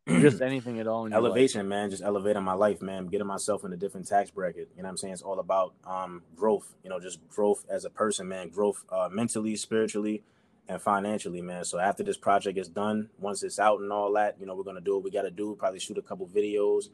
Just anything at all in your life? elevation man just elevating my life man. Getting myself in a different tax bracket you know what i'm saying? It's all about um growth you know just growth as a person man. Growth uh mentally spiritually and financially man. So after this project is done once it's out and all that you know we're gonna do what we gotta do probably shoot a couple videos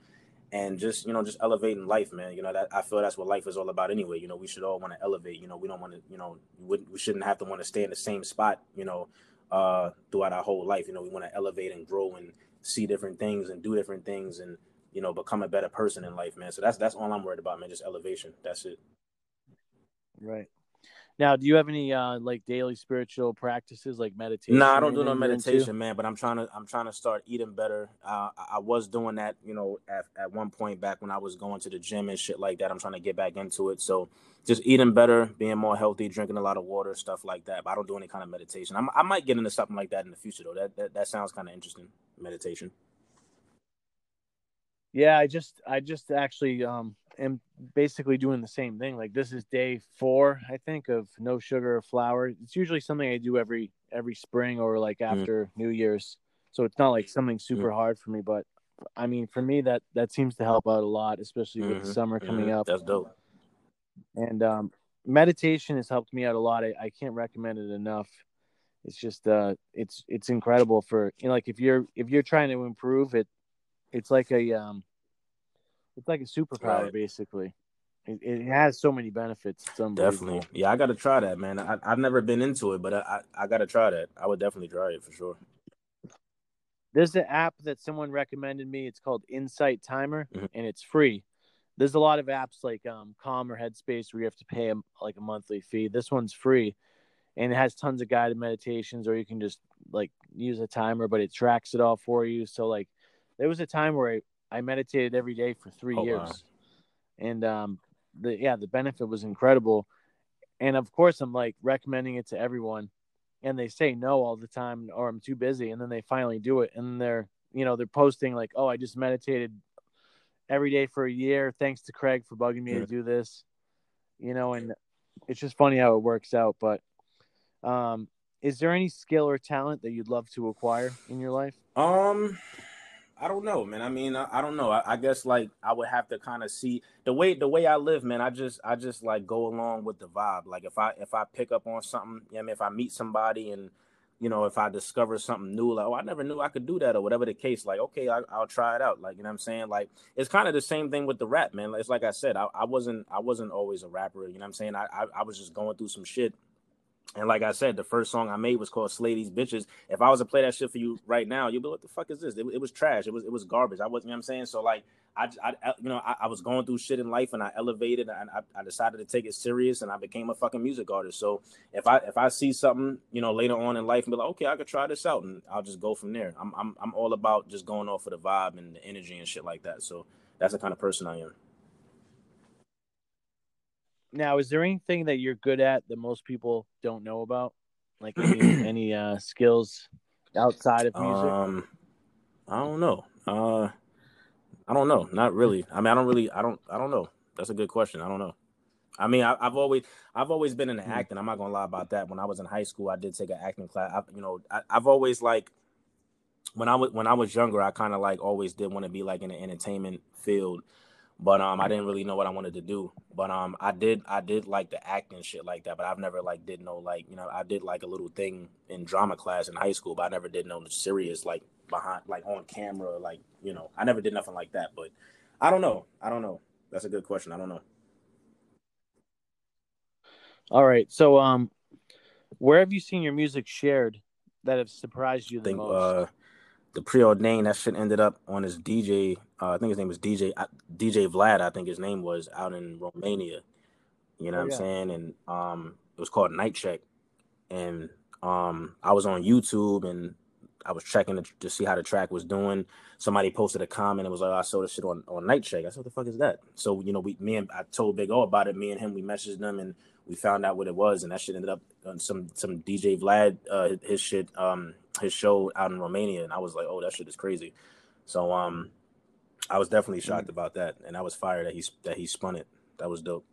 and just you know just elevating life man. You know that i feel that's what life is all about anyway. You know we should all want to elevate you know we don't want to you know we, we shouldn't have to want to stay in the same spot you know uh throughout our whole life. You know we want to elevate and grow and see different things and do different things and you know become a better person in life man. So that's that's all i'm worried about man just elevation. That's it. Right. Now, do you have any uh like daily spiritual practices like meditation? No, I don't do no meditation, man. But I'm trying to I'm trying to start eating better. Uh, I, I was doing that, you know, at, at one point back when I was going to the gym and shit like that. I'm trying to get back into it. So just eating better, being more healthy, drinking a lot of water, stuff like that. But I don't do any kind of meditation. I'm, I might get into something like that in the future though. That that, that sounds kind of interesting. Meditation. Yeah, I just I just actually um am basically doing the same thing. Like this is day four, I think, of no sugar or flour. It's usually something I do every every spring or like Mm. after New Year's. So it's not like something super hard for me, but I mean for me that that seems to help out a lot, especially with Mhm, summer coming Mhm. up. That's dope. And um meditation has helped me out a lot. I, I can't recommend it enough. It's just uh it's it's incredible for you know like if you're if you're trying to improve it it's like a um it's like a superpower Right. basically. It, it has so many benefits. It's. Definitely. Yeah, I got to try that, man. I, I've never been into it, but I, I, I got to try that. I would definitely try it for sure. There's an app that someone recommended me. It's called Insight Timer, Mhm. and it's free. There's a lot of apps like um, Calm or Headspace where you have to pay a, like a monthly fee. This one's free, and it has tons of guided meditations, or you can just like use a timer, but it tracks it all for you. So like, there was a time where I, I meditated every day for three Oh, years, wow. and um, the yeah, the benefit was incredible. And of course, I'm like recommending it to everyone, and they say no all the time, or I'm too busy, and then they finally do it, and they're you know they're posting like, oh, I just meditated every day for a year. Thanks to Craig for bugging me Yeah. to do this, you know, and it's just funny how it works out. But um, is there any skill or talent that you'd love to acquire in your life? Um, I don't know, man. I mean, I, I don't know. I, I guess like I would have to kind of see the way the way I live, man. I just I just like go along with the vibe. Like if I if I pick up on something, you know, I mean, if I meet somebody and you know, if I discover something new, like oh, I never knew I could do that, or whatever the case, like okay, I, I'll try it out. Like you know, what I'm saying, like it's kind of the same thing with the rap, man. It's like I said, I, I wasn't I wasn't always a rapper. You know, what I'm saying, I, I I was just going through some shit. And like I said, the first song I made was called "Slay These Bitches." If I was to play that shit for you right now, you'd be like, "What the fuck is this?" It, it was trash. It was it was garbage. I wasn't. You know what I'm saying so like I, I I- you know I, I was going through shit in life and I elevated and I, I decided to take it serious and I became a fucking music artist. So if I if I see something you know later on in life and be like, okay, I could try this out and I'll just go from there. I'm I'm I'm all about just going off of the vibe and the energy and shit like that. So that's the kind of person I am. Now, is there anything that you're good at that most people don't know about? Like any any uh, skills outside of music? Um, I don't know. Uh, I don't know. Not really. I mean, I don't really. I don't. I don't know. That's a good question. I don't know. I mean, I, have always I've always been in Hmm. acting. I'm not gonna lie about that. When I was in high school, I did take an acting class. I, you know, I, I've always like when I was when I was younger, I kind of like always did want to be like in the entertainment field, but um, I didn't really know what I wanted to do. But um, I did I did like the acting shit like that. But I've never like did no like you know I did like a little thing in drama class in high school, but I never did no serious like behind like on camera like you know I never did nothing like that. But I don't know. I don't know. That's a good question. I don't know. All right. So, um, where have you seen your music shared that have surprised you the think most? uh, the preordained that shit ended up on his DJ. Uh, I think his name was DJ DJ Vlad. I think his name was out in Romania. You know Oh, what yeah. I'm saying? And um, it was called Night Check. And um, I was on YouTube and I was checking to, to see how the track was doing. Somebody posted a comment and was like, oh, "I saw this shit on, on Night Check." I said, "What the fuck is that?" So you know, we me and I told Big O about it. Me and him, we messaged them and we found out what it was, and that shit ended up on some some DJ Vlad uh, his shit um his show out in Romania, and I was like, "Oh, that shit is crazy." So um, I was definitely shocked about that, and I was fired that he that he spun it. That was dope.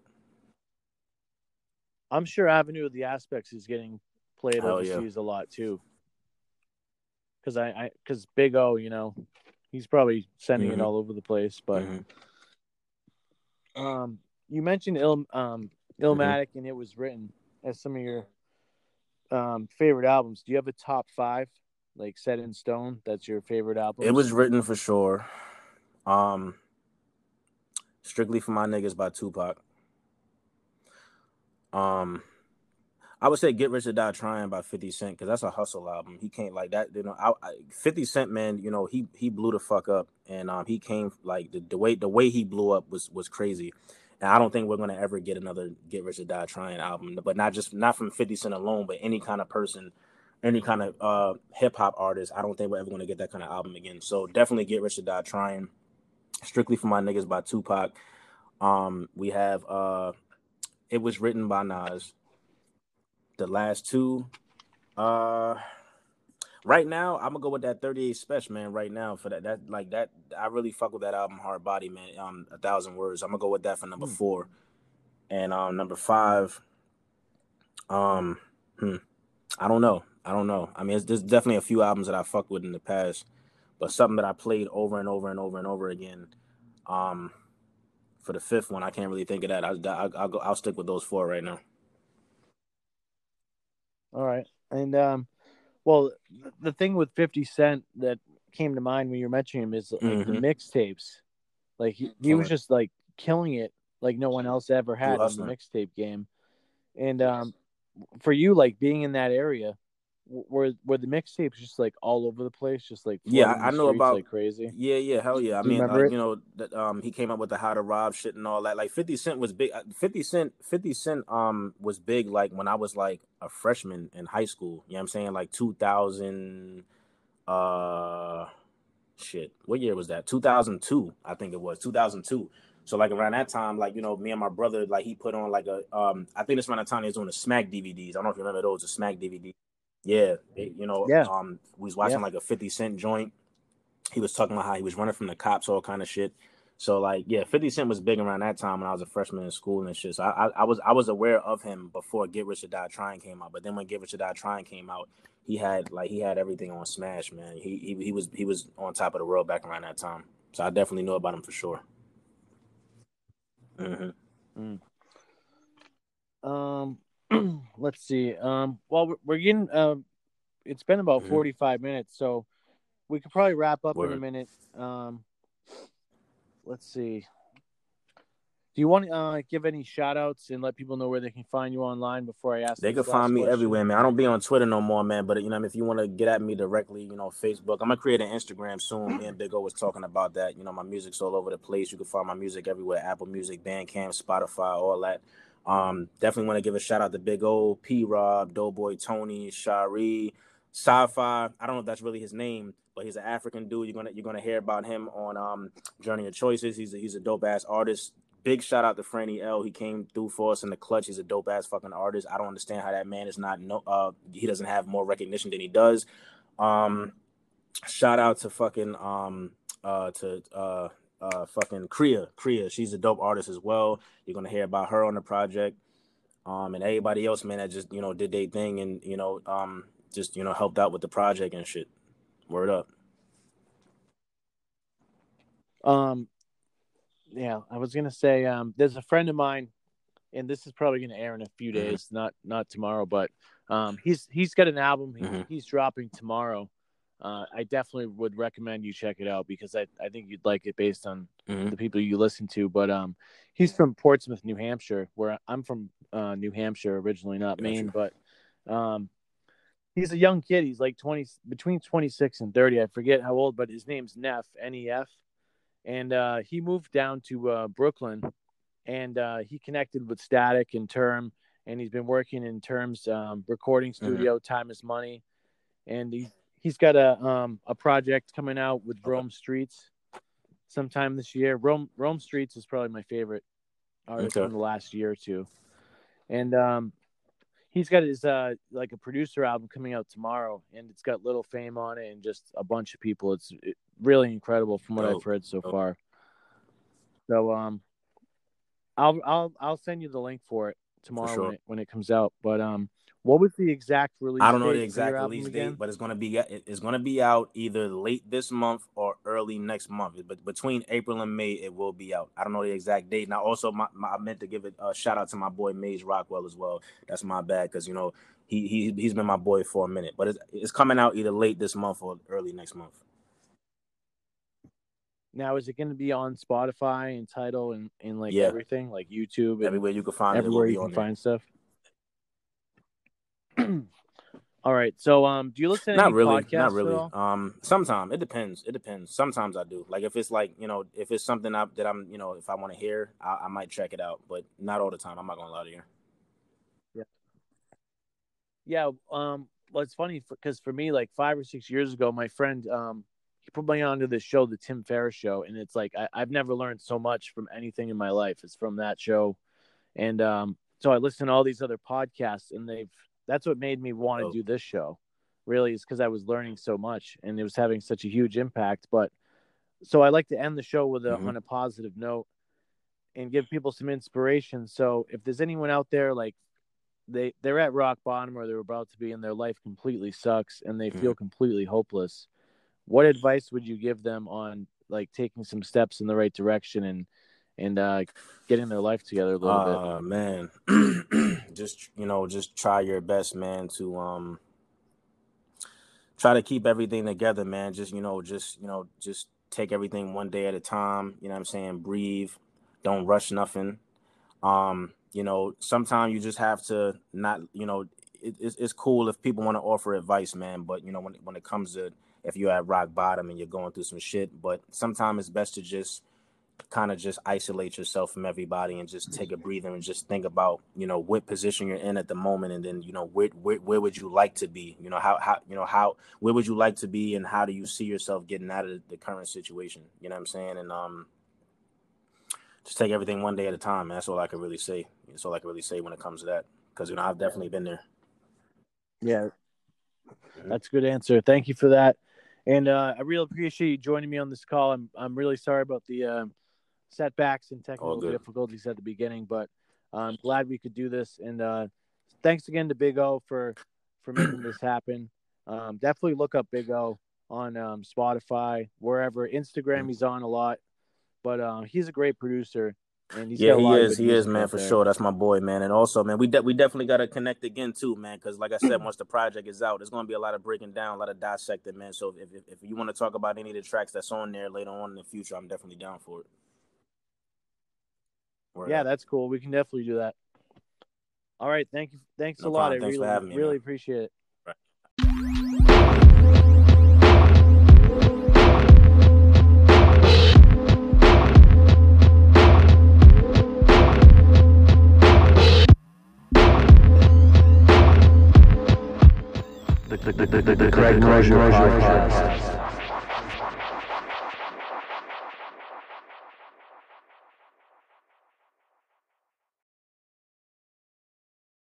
I'm sure Avenue of the Aspects is getting played Hell yeah. overseas a lot too. Because I, I, because Big O, you know, he's probably sending Mhm. it all over the place. But Mhm. um, you mentioned Il, um, Mm-hmm. Illmatic, and it was written as some of your um favorite albums. Do you have a top five, like set in stone? That's your favorite album. It was written for sure. Um, strictly for my niggas by Tupac. Um, I would say "Get Rich or Die Trying" by Fifty Cent because that's a hustle album. He came like that, you know. I, I, Fifty Cent, man, you know, he he blew the fuck up, and um, he came like the, the way the way he blew up was was crazy. And I don't think we're gonna ever get another "Get Rich or Die Trying" album, but not just not from Fifty Cent alone, but any kind of person, any kind of uh hip hop artist. I don't think we're ever gonna get that kind of album again. So definitely "Get Rich or Die Trying." Strictly for my niggas by Tupac. Um, we have uh, it was written by Nas. The last two, uh, right now I'm gonna go with that 38 Spesh man. Right now for that, that like that, I really fuck with that album Hard Body man. Um, a thousand words. I'm gonna go with that for number Hmm. four, and um, number five. Um, hmm, I don't know. I don't know. I mean, it's, there's definitely a few albums that I fucked with in the past, but something that I played over and over and over and over again. Um, for the fifth one, I can't really think of that. I, I, I'll go. I'll stick with those four right now. All right. And um well the thing with 50 Cent that came to mind when you were mentioning him is like the Mhm. mixtapes. Like he, he was just like killing it like no one else ever had in the mixtape game. And um for you like being in that area w- were were the mixtapes just like all over the place just like Yeah, I- know streets about- like crazy. Yeah, yeah, hell yeah. I Do you mean, uh, you know, that um, he came up with the how to rob shit and all that. Like Fifty Cent was big. uh, Fifty Cent, Fifty Cent, um, was big. Like when I was like a freshman in high school. You know what I'm saying? Like 2000, uh, shit. What year was that? 2002, I think it was 2002. So like around that time, like you know, me and my brother, like he put on like a, um, I think it's around the time he was doing the Smack DVDs. I don't know if you remember those, the Smack DVD. Yeah, it- you know, Yeah. um, we was watching Yeah. like a 50 Cent joint he was talking about how he was running from the cops, all kind of shit. So like, yeah, Fifty Cent was big around that time when I was a freshman in school and shit. So I, I, I was I was aware of him before Get Rich or Die Trying came out. But then when Get Rich or Die Trying came out, he had like he had everything on Smash, man. He he, he was he was on top of the world back around that time. So I definitely know about him for sure. hmm Um let's see. Um well we're, we're getting um it's been about Mhm. 45 minutes so we could probably wrap up in a minute. Um let's see. Do you want to uh, give any shout outs and let people know where they can find you online before I ask? They can find me question? everywhere, man. I don't be on Twitter no more, man. But you know, if you want to get at me directly, you know, Facebook. I'm gonna create an Instagram soon. Me and Big O was talking about that. You know, my music's all over the place. You can find my music everywhere: Apple Music, Bandcamp, Spotify, all that. Um, definitely want to give a shout out to Big O, P Rob, Doughboy Tony, Shari, Sci-Fi. I don't know if that's really his name, but he's an African dude. You're gonna you're gonna hear about him on um Journey of Choices. He's a, he's a dope ass artist. Big shout out to Franny L. He came through for us in the clutch. He's a dope ass fucking artist. I don't understand how that man is not no uh he doesn't have more recognition than he does. Um shout out to fucking um uh to uh uh, fucking Kriya. Kriya, she's a dope artist as well. You're gonna hear about her on the project. Um, and everybody else, man, that just you know did their thing and you know um just you know helped out with the project and shit. Word up. Um, yeah, I was gonna say, um, there's a friend of mine, and this is probably gonna air in a few Mhm. days, not not tomorrow, but um, he's he's got an album he, Mhm. he's dropping tomorrow. Uh, I definitely would recommend you check it out because I, I think you'd like it based on Mhm. the people you listen to. But um, he's from Portsmouth, New Hampshire, where I'm from, uh, New Hampshire originally, not Maine. But um, he's a young kid. He's like twenty, between twenty six and thirty. I forget how old, but his name's Neff, N E F, and uh, he moved down to uh, Brooklyn, and uh, he connected with Static and Term, and he's been working in Term's um, recording studio. Time is money, and he he's got a um a project coming out with. Rome Streetz sometime this year. Rome Rome Streetz is probably my favorite artist Okay. in the last year or two. And um he's got his uh like a producer album coming out tomorrow and it's got Lil Fame on it and just a bunch of people. It's it, really incredible from what Dope. I've heard so Dope. far. So um I'll I'll I'll send you the link for it tomorrow sure. when it when it comes out. But um what was the exact release I don't know the exact release again? date, but it's gonna be it's gonna be out either late this month or early next month. But between April and May, it will be out. I don't know the exact date. Now, also, my, my I meant to give it a shout out to my boy Maze Rockwell as well. That's my bad because you know he he he's been my boy for a minute, but it's it's coming out either late this month or early next month. Now, is it going to be on Spotify and Tidal and, and like Yeah. everything, like YouTube and Everywhere you can find everywhere it, you can find stuff? All right. So, um, do you listen to. Not really, not really. Um, sometimes it depends. It depends. Sometimes I do. Like if it's like you know, if it's something I, that I'm, you know, if I want to hear, I, I might check it out, but not all the time. I'm not gonna lie to you. Yeah. Yeah. Um. Well, it's funny because for me, like five or six years ago, my friend, um, he put me onto this show, the Tim Ferriss Show, and it's like I, I've never learned so much from anything in my life. It's from that show, and um, so I listen to all these other podcasts, and they've that's what made me want to Oh. do this show. Really, is because I was learning so much, and it was having such a huge impact. But so I like to end the show with a Mhm. on a positive note and give people some inspiration. So if there's anyone out there like they they're at rock bottom or they're about to be and their life completely sucks and they feel completely hopeless what advice would you give them on like taking some steps in the right direction and and uh getting their life together a little bit Uh man, just you know, just try your best, man, to um try to keep everything together, man. Just you know, just you know, just take everything one day at a time. You know what I'm saying? Breathe. Don't rush nothing. Um, you know, sometimes you just have to not, you know, it, it's, it's cool if people want to offer advice, man. But you know, when when it comes to if you're at rock bottom and you're going through some shit, but sometimes it's best to just kind of just isolate yourself from everybody and just take a breather and just think about you know what position you're in at the moment and then you know where where, where would you like to be? You know how how you know how where would you like to be and how do you see yourself getting out of the current situation? You know what i'm saying? And um just take everything one day at a time man. that's all i can really say. That's all i can really say when it comes to that. Because you know i've definitely been there. Yeah. That's a good answer. Thank you for that. And uh i really appreciate you joining me on this call. I'm i'm really sorry about the um setbacks and technical difficulties at the beginning but i'm glad we could do this and uh thanks again to big o for for making this happen um definitely look up big o on um spotify wherever instagram he's on a lot but um he's a great producer and he's yeah, got a he is. He is, man, for there. sure. That's my boy, man. And also, man, we de- we definitely got to connect again too, man. Because like I said, once the project is out, there's gonna be a lot of breaking down, a lot of dissecting, man. So if if, if you want to talk about any of the tracks that's on there later on in the future, I'm definitely down for it. Word yeah up. that's cool we can definitely do that all right thank you thanks No a lot problem. i Thanks for really having me, really man. appreciate it The, the, the, the, the Craig Mosher Podcast.